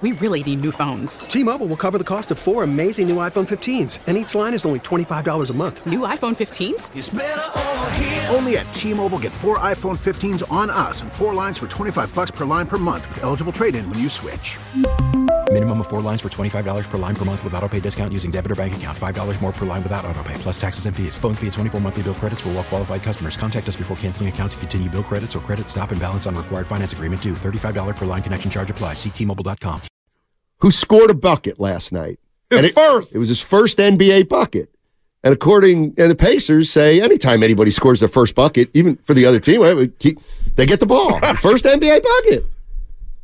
We really need new phones. T-Mobile will cover the cost of four amazing new iPhone 15s, and each line is only $25 a month. New iPhone 15s? Only at T-Mobile get four iPhone 15s on us and four lines for 25 bucks per line per month with eligible trade-in when you switch. Minimum of four lines for $25 per line per month with auto pay discount using debit or bank account. $5 more per line without auto pay, plus taxes and fees. Phone fee at 24 monthly bill credits for well qualified customers. Contact us before canceling account to continue bill credits or credit stop and balance on required finance agreement due. $35 per line connection charge applies. Ctmobile.com. who scored a bucket last night. His And it, first. It was his first NBA bucket. And according and the Pacers say anytime anybody scores their first bucket, even for the other team, right, we keep- they get the ball. first NBA bucket.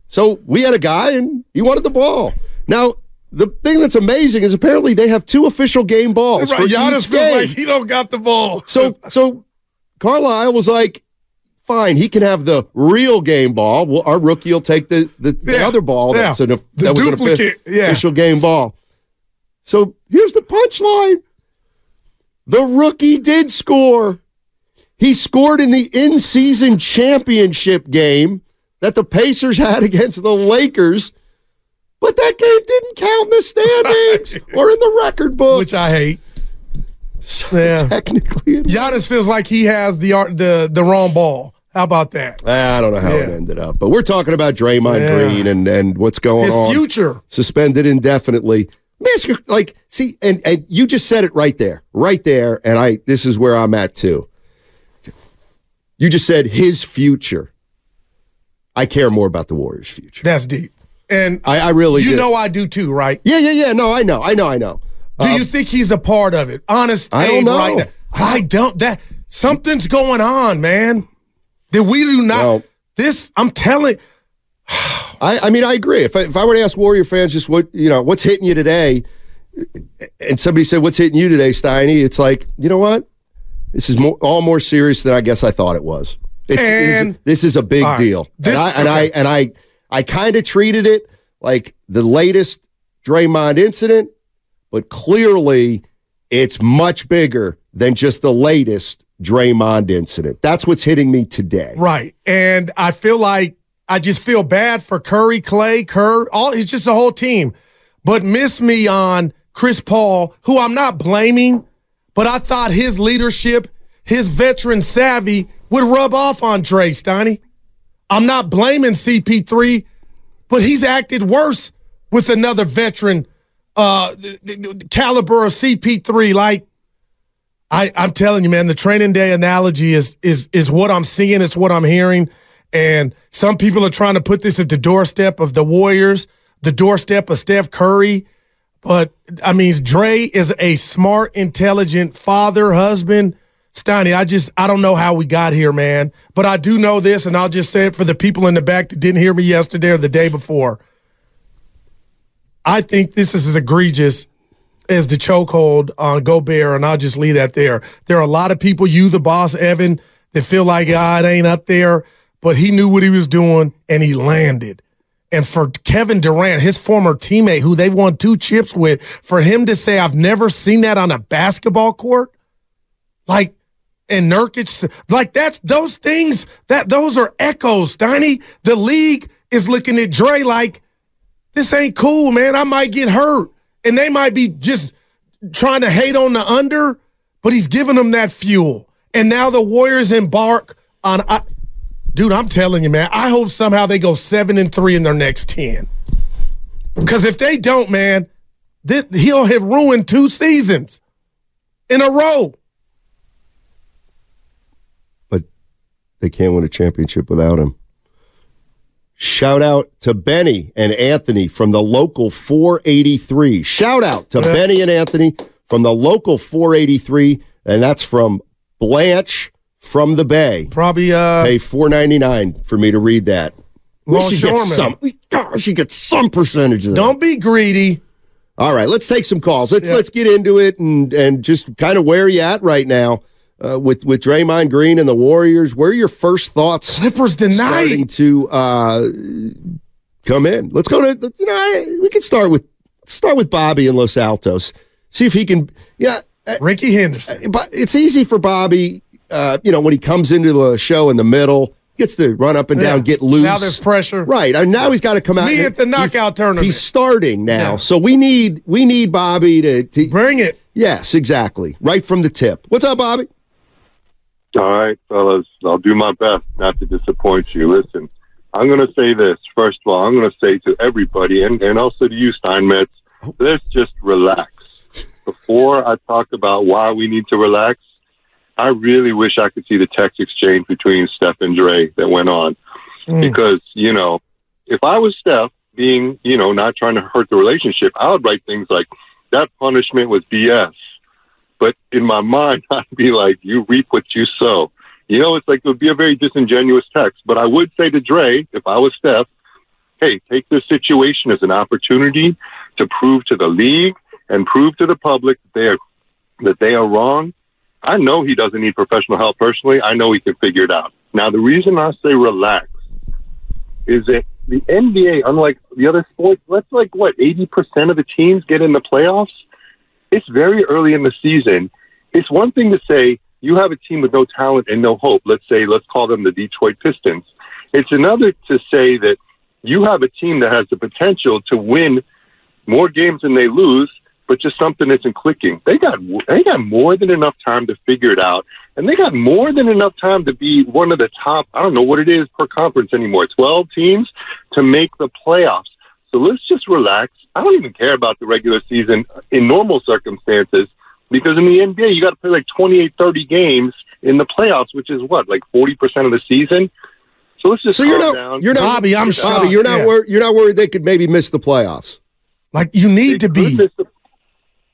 So we had a guy and he wanted the ball. Now, the thing that's amazing is apparently they have two official game balls Right, for Giannis each feels game. like he don't got the ball. So so Carlisle was like, fine, he can have the real game ball. Well, our rookie will take the the, the other ball yeah. that's an, The that was an duplicate, yeah. official game ball. So here's the punchline. The rookie did score. He scored in the in-season championship game that the Pacers had against the Lakers. But that game didn't count in the standings or in the record books. which I hate. So Yeah. technically, it Giannis feels like he has the the the wrong ball. How about that? Ah, I don't know how it ended up, but we're talking about Draymond Yeah. Green and, and what's going His on. His future. Suspended indefinitely. Let me ask you, like, see, and, and you just said it right there, right there, and I this is where I'm at too. You just said his future. I care more about the Warriors' future. That's deep. And I, I really you do. know I do too, right? Yeah, yeah, yeah. No, I know, I know, I know. Do Um, you think he's a part of it? Honest, I don't know. Right now. I don't. That something's going on, man. That we do not. Well- this I'm telling. I, I mean, I agree. If I, if I were to ask Warrior fans just what you know, what's hitting you today, and somebody said, "What's hitting you today, Steiny?" It's like, you know what? This is more, all more serious than I guess I thought it was. It's, And- this, is, this is a big right. deal, This- and I and I okay. and I I kind of treated it like the latest Draymond incident, but clearly it's much bigger than just the latest Draymond incident. That's what's hitting me today. Right. And I feel like I just feel bad for Curry, Klay, Kerr, all it's just a whole team. But miss me on Chris Paul, who I'm not blaming, but I thought his leadership, his veteran savvy would rub off on Dre Steiny. I'm not blaming CP3, but he's acted worse with another veteran uh caliber of CP3. Like I, I'm telling you, man, the training day analogy is is is what I'm seeing, it's what I'm hearing. And some people are trying to put this at the doorstep of the Warriors, the doorstep of Steph Curry. But I mean, Dre is a smart, intelligent father, husband. Steiny, I just I don't know how we got here, man. But I do know this, and I'll just say it for the people in the back that didn't hear me yesterday or the day before. I think this is as egregious as the chokehold on Gobert, and I'll just leave that there. There are a lot of people, you, the boss, Evan, that feel like ah, it ain't up there, but he knew what he was doing and he landed. And for Kevin Durant, his former teammate, who they've won two chips with, for him to say, I've never seen that on a basketball court, like, and Nurkic, like that's those things that those are echoes. Steiny, the league is looking at Dre like, this ain't cool, man. I might get hurt. And they might be just trying to hate on the under, but he's giving them that fuel. And now the Warriors embark on I, dude, I'm telling you, man, I hope somehow they go seven and three in their next ten. Because if they don't, man, this, he'll have ruined two seasons in a row. but they can't win a championship without him. Shout out to Benny and Anthony from the local 483. Shout out to Benny and Anthony from the local 483, and that's from Blanche from the Bay. Probably uh Pay 4.99 for me to read that. We should get some. We, God, we should get some percentage of that. Don't be greedy. All right, let's take some calls. Let's Yeah. let's get into it and and just kind of where you at right now uh, with with Draymond Green and the Warriors. Where are your first thoughts? Clippers starting tonight. to uh, come in. Let's go to you know I- we can start with start with Bobby in Los Altos. See if he can. Yeah, uh, Ricky Henderson. but it's easy for Bobby. Uh, you know when he comes into a show in the middle, gets to run up and down, Yeah. get loose. Now there's pressure. Right. And now he's got to come out. Me at the he's- knockout tournament. He's starting now. Yeah. So we need we need Bobby to, to Bring it. Yes, exactly. Right from the tip. What's up, Bobby? All right, fellas, I'll do my best not to disappoint you. Listen, I'm going to say this. First of all, I'm going to say to everybody, and, and also to you, Steinmetz, let's just relax. Before I talk about why we need to relax, I really wish I could see the text exchange between Steph and Dre that went on. Hmm. Because, you know, if I was Steph, being, you know, not trying to hurt the relationship, I would write things like, that punishment was BS but in my mind, I'd be like, you reap what you sow. You know, it's like it would be a very disingenuous text. But I would say to Dre, if I was Steph, hey, take this situation as an opportunity to prove to the league and prove to the public that they are that they are wrong. I know he doesn't need professional help personally. I know he can figure it out. Now, the reason I say relax is that the NBA, unlike the other sports, let's like what eighty percent of the teams get in the playoffs it's very early in the season. It's one thing to say you have a team with no talent and no hope. Let's say, let's call them the Detroit Pistons. It's another to say that you have a team that has the potential to win more games than they lose, but just something isn't clicking. They got they got more than enough time to figure it out, and they got more than enough time to be one of the top. I don't know what it is per conference anymore. Twelve teams to make the playoffs. So let's just relax. I don't even care about the regular season in normal circumstances because in the NBA, you got to play like 28, 30 games in the playoffs, which is what, like 40% of the season? So let's just So you're calm not down. you're not Bobby, I'm Bobby, shocked, you're not yeah. wor- you're not worried they could maybe miss the playoffs. Like you need to be. miss the-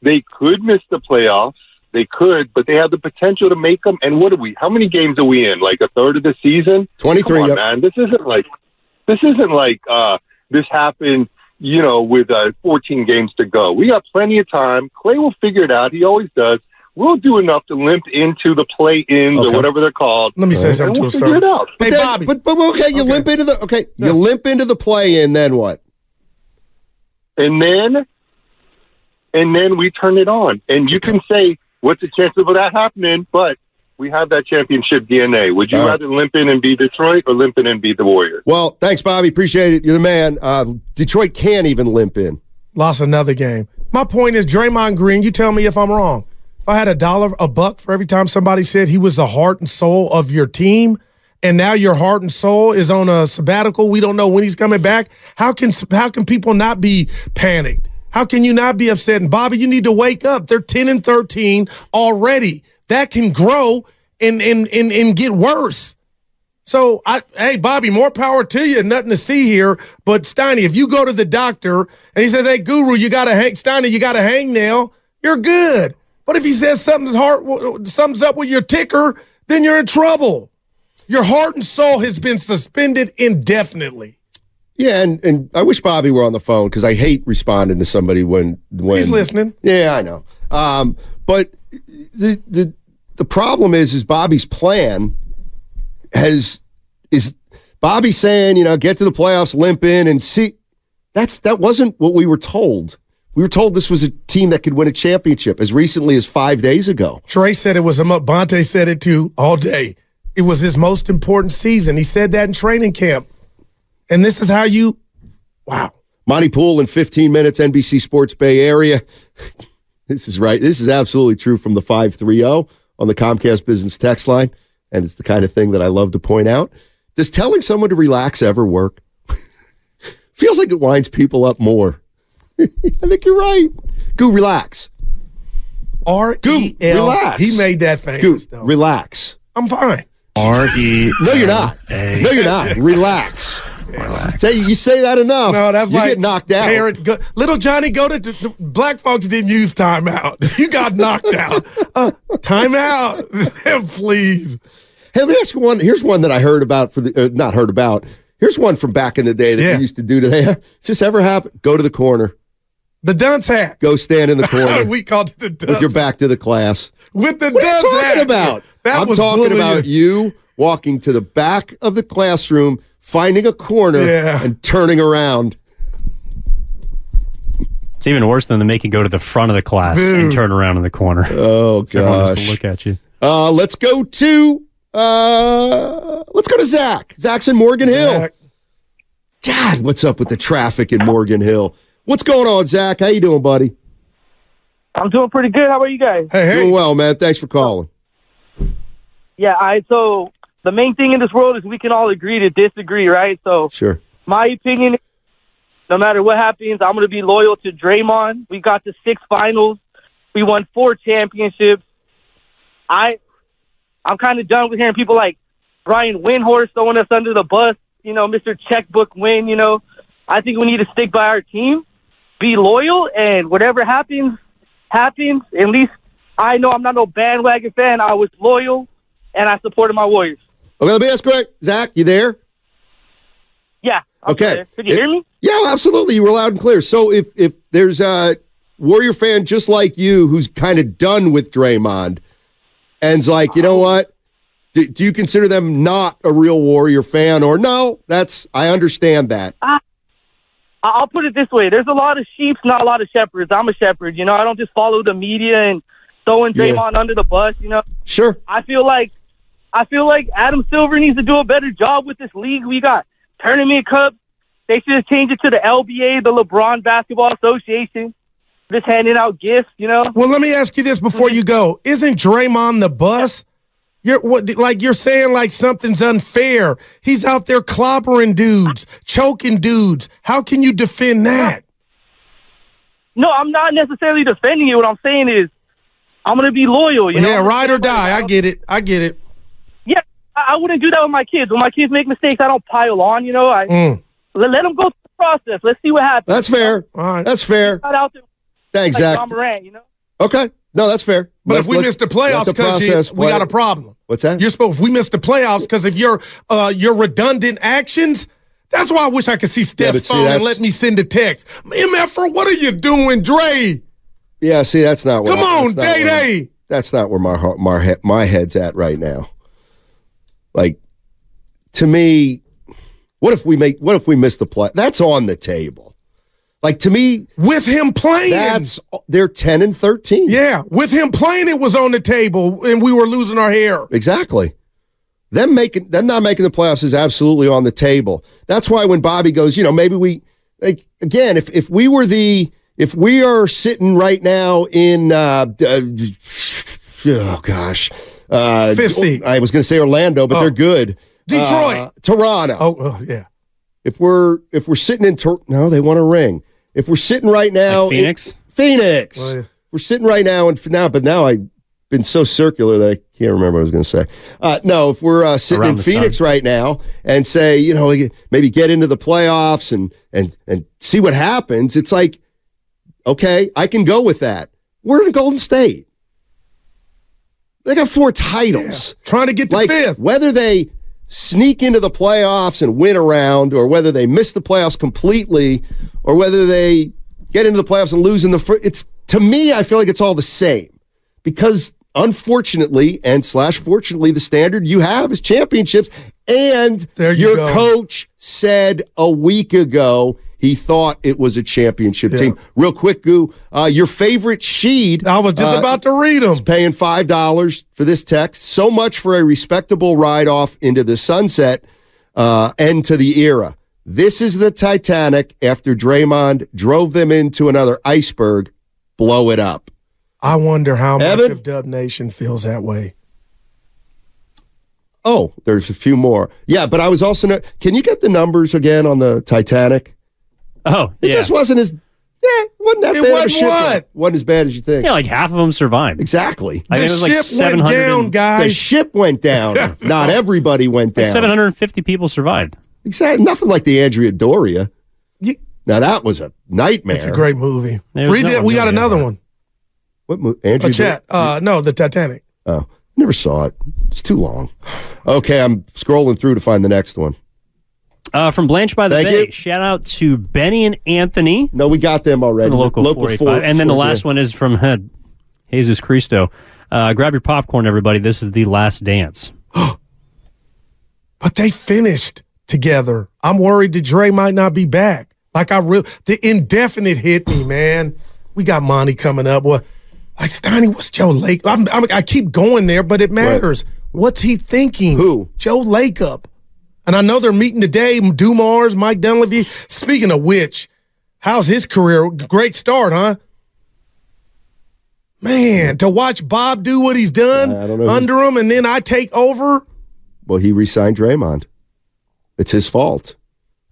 they could miss the playoffs. They could, but they have the potential to make them. And what are we? How many games are we in? Like a third of the season? 23, Come on, yep. man. This isn't like this isn't like uh, this happened. You know, with uh, 14 games to go, we got plenty of time. Klay will figure it out. He always does. We'll do enough to limp into the play-ins Okay. or whatever they're called. Let me say and something we'll to figure it out. Hey, Then- Bobby. But but okay, you Okay. limp into the okay, Yeah. you limp into the play in. Then what? and then and then we turn it on. And you can say, "What's the chance of that happening?" But we have that championship DNA. Would you All right. rather limp in and be Detroit or limp in and be the Warriors? Well, thanks, Bobby. Appreciate it. You're the man. Uh, Detroit can't even limp in. Lost another game. My point is, Draymond Green. You tell me if I'm wrong. If I had a dollar, a buck for every time somebody said he was the heart and soul of your team, and now your heart and soul is on a sabbatical, we don't know when he's coming back. How can how can people not be panicked? How can you not be upset? And Bobby, you need to wake up. They're ten and thirteen already. That can grow and and and, and get worse. So I hey Bobby, more power to you. Nothing to see here. But Steiny, if you go to the doctor and he says, Hey Guru, you got a hang Steiny, you got a hangnail, you're good. But if he says something's hard something's up with your ticker, then you're in trouble. Your heart and soul has been suspended indefinitely. Yeah, and, and I wish Bobby were on the phone because I hate responding to somebody when when He's listening. Yeah, I know. Um, but the the the problem is is Bobby's plan has is Bobby saying you know get to the playoffs, limp in, and see. That's that wasn't what we were told. We were told this was a team that could win a championship as recently as five days ago. Trey said it was a Bonte said it too all day. It was his most important season. He said that in training camp. And this is how you wow. Monte Poole in 15 minutes, NBC Sports Bay Area. This is right. This is absolutely true from the 530 on the Comcast Business text line. And it's the kind of thing that I love to point out. Does telling someone to relax ever work? Feels like it winds people up more. I think you're right. Go relax. R E L. relax. He made that Go famous though. relax. I'm fine. No, you're not. No, you're not. Relax. Say you say that enough. No, that's you like get knocked out. Parent, go, little Johnny, go to, to- black folks didn't use timeout. You got knocked out. Uh, timeout, please. Hey, let me ask you one. Here's one that I heard about for the uh, not heard about. Here's one from back in the day that Yeah. we used to do today. This ever happen? Go to the corner. The dunce hat. Go stand in the corner we called it the dunce with your back to the class. With the What are dunce you talking hat. about? That I'm talking bullying. about you walking to the back of the classroom, finding a corner, Yeah. and turning around. It's even worse than the make you go to the front of the class and turn around in the corner. Oh So everyone has gosh. to look at you. Uh, let's go to uh, let's go to Zach. Zach's in Morgan Hill. Zach. God, what's up with the traffic in Morgan Hill? What's going on, Zach? How you doing, buddy? I'm doing pretty good. How about you guys? Hey, Doing hey. well, man. Thanks for calling. Yeah, I so the main thing in this world is we can all agree to disagree, right? So Sure. my opinion no matter what happens, I'm gonna be loyal to Draymond. We got to six finals. We won four championships. I I'm kinda done with hearing people like Brian Windhorst throwing us under the bus, you know, Mr. Checkbook win, you know. I think we need to stick by our team, be loyal, and whatever happens, happens. At least I know I'm not no bandwagon fan. I was loyal and I supported my Warriors. Okay, let me ask quick. Zach, you there? Yeah. I'm Okay. there. Could you hear me? Yeah, absolutely. You were loud and clear. So if if there's a Warrior fan just like you who's kind of done with Draymond and's like, you know what? Do, do you consider them not a real Warrior fan or no? That's I understand that. Ah, I- I'll put it this way: there's a lot of sheep, not a lot of shepherds. I'm a shepherd. You know, I don't just follow the media and throwing Yeah. Draymond under the bus. You know, Sure. I feel like I feel like Adam Silver needs to do a better job with this league. We got tournament cups. They should have changed it to the LBA, the LeBron Basketball Association. Just handing out gifts. You know. Well, let me ask you this before mm-hmm. you go. Isn't Draymond the bus? You're what like you're saying like something's unfair. He's out there clobbering dudes, choking dudes. How can you defend that? No, I'm not necessarily defending it. What I'm saying is, I'm gonna be loyal. You yeah, I'm ride or die. I get it. I get it. Yeah, I, I wouldn't do that with my kids. When my kids make mistakes, I don't pile on. You know, I Mm. let, let them go through the process. Let's see what happens. That's fair. All right. That's fair. Not out there Thanks, like Zach. John You know. Okay. No, that's fair. But Let- if we miss the playoffs because process we got a problem. What's that? You're supposed if we miss the playoffs because of your uh your redundant actions. That's why I wish I could see Steph's but see, phone and let me send a text. MF, what are you doing, Dre? Yeah, see, that's not what Come I- on, that's Day where- Day. That's not where my heart, my, he- my head's at right now. Like, to me, what if we make? What if we miss the play? That's on the table. Like to me, with him playing, that's they're ten and thirteen. Yeah, with him playing, it was on the table, and we were losing our hair. Exactly. Them making them not making the playoffs is absolutely on the table. That's why when Bobby goes, you know, maybe we like again, if if we were the if we are sitting right now in uh, uh oh gosh. Uh Fifth seed. I was gonna say Orlando, but Oh. they're good. Detroit. Uh, Toronto. Oh, oh, yeah. If we're if we're sitting in Tor- no, they want a ring. If we're sitting right now Like Phoenix? in- Phoenix. Oh, yeah. We're sitting right now and now, but now I've been so circular that I can't remember what I was going to say. Uh, no, if we're uh, sitting Around in Phoenix sun. right now and say, you know, maybe get into the playoffs and and and see what happens, it's like, okay, I can go with that. We're in Golden State. They got four titles. Trying to get to Like fifth. whether they sneak into the playoffs and win around, or whether they miss the playoffs completely, or whether they get into the playoffs and lose in the first. It's to me, I feel like it's all the same because unfortunately and slash fortunately, the standard you have is championships. And you your go. coach said a week ago he thought it was a championship Yeah. team. Real quick, Goo, uh, your favorite Sheed. I was just uh, about to read them. is paying five dollars for this text. So much for a respectable ride off into the sunset, uh, end to the era. This is the Titanic after Draymond drove them into another iceberg. Blow it up. I wonder how much of Dub Nation feels that way. Oh, there's a few more. Yeah, but I was also. No- Can you get the numbers again on the Titanic? Oh, It yeah. just wasn't as. Yeah, wasn't that It bad of a wasn't shipwreck. what? Wasn't as bad as you think. yeah, like half of them survived. Exactly. I think it the was like ship went down, and- The ship went down. Not everybody went Like down. 750 people survived. Exactly. Nothing like the Andrea Doria. You- Now that was a nightmare. It's a great movie. There's Read no it. We got another one. What movie? Andrea? A chat. Uh, no, the Titanic. Oh, never saw it. It's too long. Okay, I'm scrolling through to find the next one. Uh, from Blanche by the Thank Bay. you. Shout out to Benny and Anthony. No, we got them already. From the local, Local 485. four- and then the last one is from uh, Jesus Cristo. Uh, grab your popcorn, everybody. This is the last dance. But they finished together. I'm worried that Dre might not be back. Like I real the indefinite hit me, man. We got Monte coming up. What like Steiny, what's Joe Lacob? I'm, I'm, I keep going there, but it matters. What's he thinking? Who? Joe Lacob. And I know they're meeting today. Dumars, Mike Dunleavy. Speaking of which, how's his career? Great start, huh? Man, to watch Bob do what he's done I don't know who's- under him, and then I take over. Well, he re-signed Draymond. It's his fault.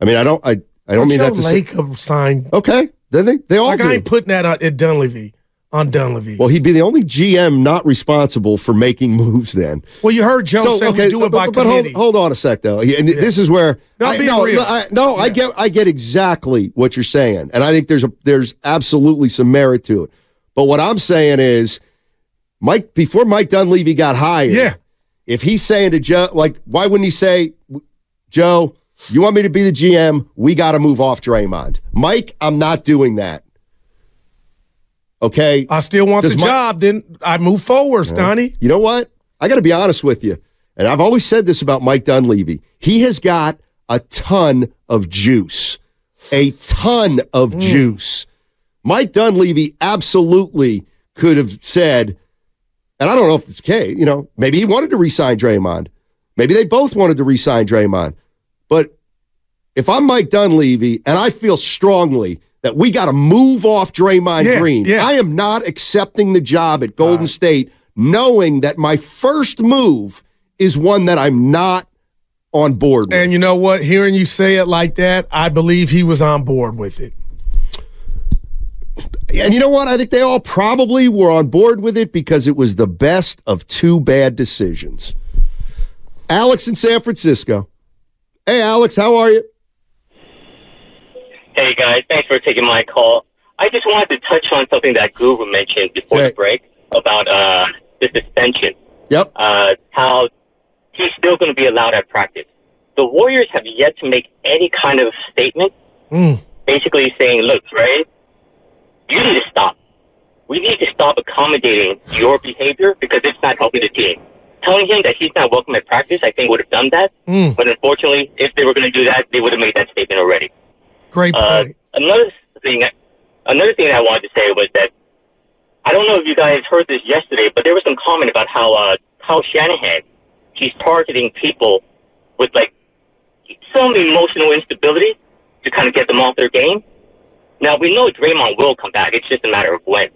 I mean, I don't. I. I don't mean that to say. Lacob signed. Okay, then they they all Like do. I ain't putting that on, at Dunleavy on Dunleavy. well, he'd be the only GM not responsible for making moves. Then. Well, you heard Joe say we do it by but, but hold, hold on a sec though. And this is where No, being no, real. I, no, I get I get exactly what you're saying, and I think there's a there's absolutely some merit to it. But what I'm saying is, Mike before Mike Dunleavy got hired, Yeah. if he's saying to Joe, like, why wouldn't he say, Joe, you want me to be the GM? We got to move off Draymond. Mike, I'm not doing that. Okay. I still want Does the Mike- job. Then I move forward, Stoney. You know what? I got to be honest with you. And I've always said this about Mike Dunleavy. He has got a ton of juice, a ton of mm. juice. Mike Dunleavy absolutely could have said, and I don't know if it's okay, you know, maybe he wanted to resign Draymond. Maybe they both wanted to resign Draymond. But if I'm Mike Dunleavy and I feel strongly that we got to move off Draymond Yeah, Green, yeah. I am not accepting the job at Golden State knowing that my first move is one that I'm not on board with. And you know what? Hearing you say it like that, I believe he was on board with it. And you know what? I think they all probably were on board with it because it was the best of two bad decisions. Alex in San Francisco. Hey, Alex, how are you? Hey guys, thanks for taking my call. I just wanted to touch on something that Guru mentioned before Hey. the break about uh, the suspension. Yep. Uh, how he's still going to be allowed at practice. The Warriors have yet to make any kind of statement, basically saying, "Look, Trey, you need to stop. We need to stop accommodating your behavior because it's not helping the team." Telling him that he's not welcome at practice, I think would have done that. Mm. But unfortunately, if they were going to do that, they would have made that statement already. Great Uh, another thing, another thing I wanted to say was that I don't know if you guys heard this yesterday, but there was some comment about how uh, Kyle Shanahan he's targeting people with like some emotional instability to kind of get them off their game. Now we know Draymond will come back; it's just a matter of when.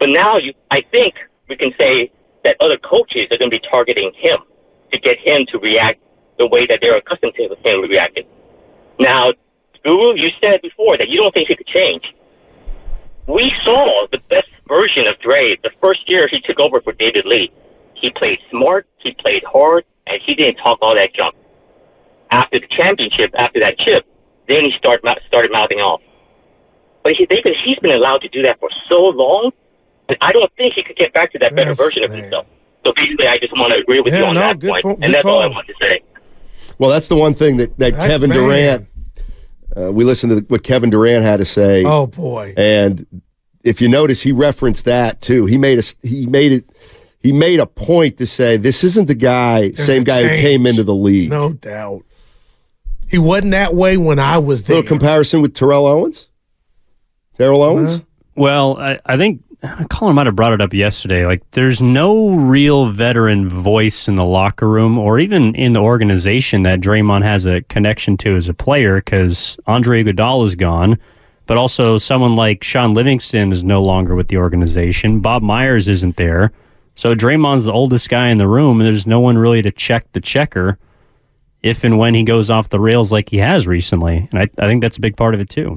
But now you, I think we can say that other coaches are going to be targeting him to get him to react the way that they're accustomed to him reacting. Now, Guru, you said before that you don't think he could change. We saw the best version of Dre the first year he took over for David Lee. He played smart, he played hard, and he didn't talk all that junk. After the championship, after that chip, then he start, started mouthing off. But he, they've been, he's been allowed to do that for so long that I don't think he could get back to that better Yes, version of himself. So basically, I just want to agree with Yeah, you on no, that good point, and good that's all I want to say. Well, that's the one thing that, that That Kevin man. Durant, uh, we listened to what Kevin Durant had to say. Oh boy. And if you notice, he referenced that too. He made a he made it he made a point to say this isn't the guy, same a guy who came into the league. No doubt. He wasn't that way when I was there. Little comparison with Terrell Owens. Terrell Owens. Well, I, I think Colin might have brought it up yesterday. Like, there's no real veteran voice in the locker room or even in the organization that Draymond has a connection to as a player because Andre Iguodala is gone, but also someone like Shaun Livingston is no longer with the organization. Bob Myers isn't there. So Draymond's the oldest guy in the room, and there's no one really to check the checker if and when he goes off the rails like he has recently. And I, I think that's a big part of it, too.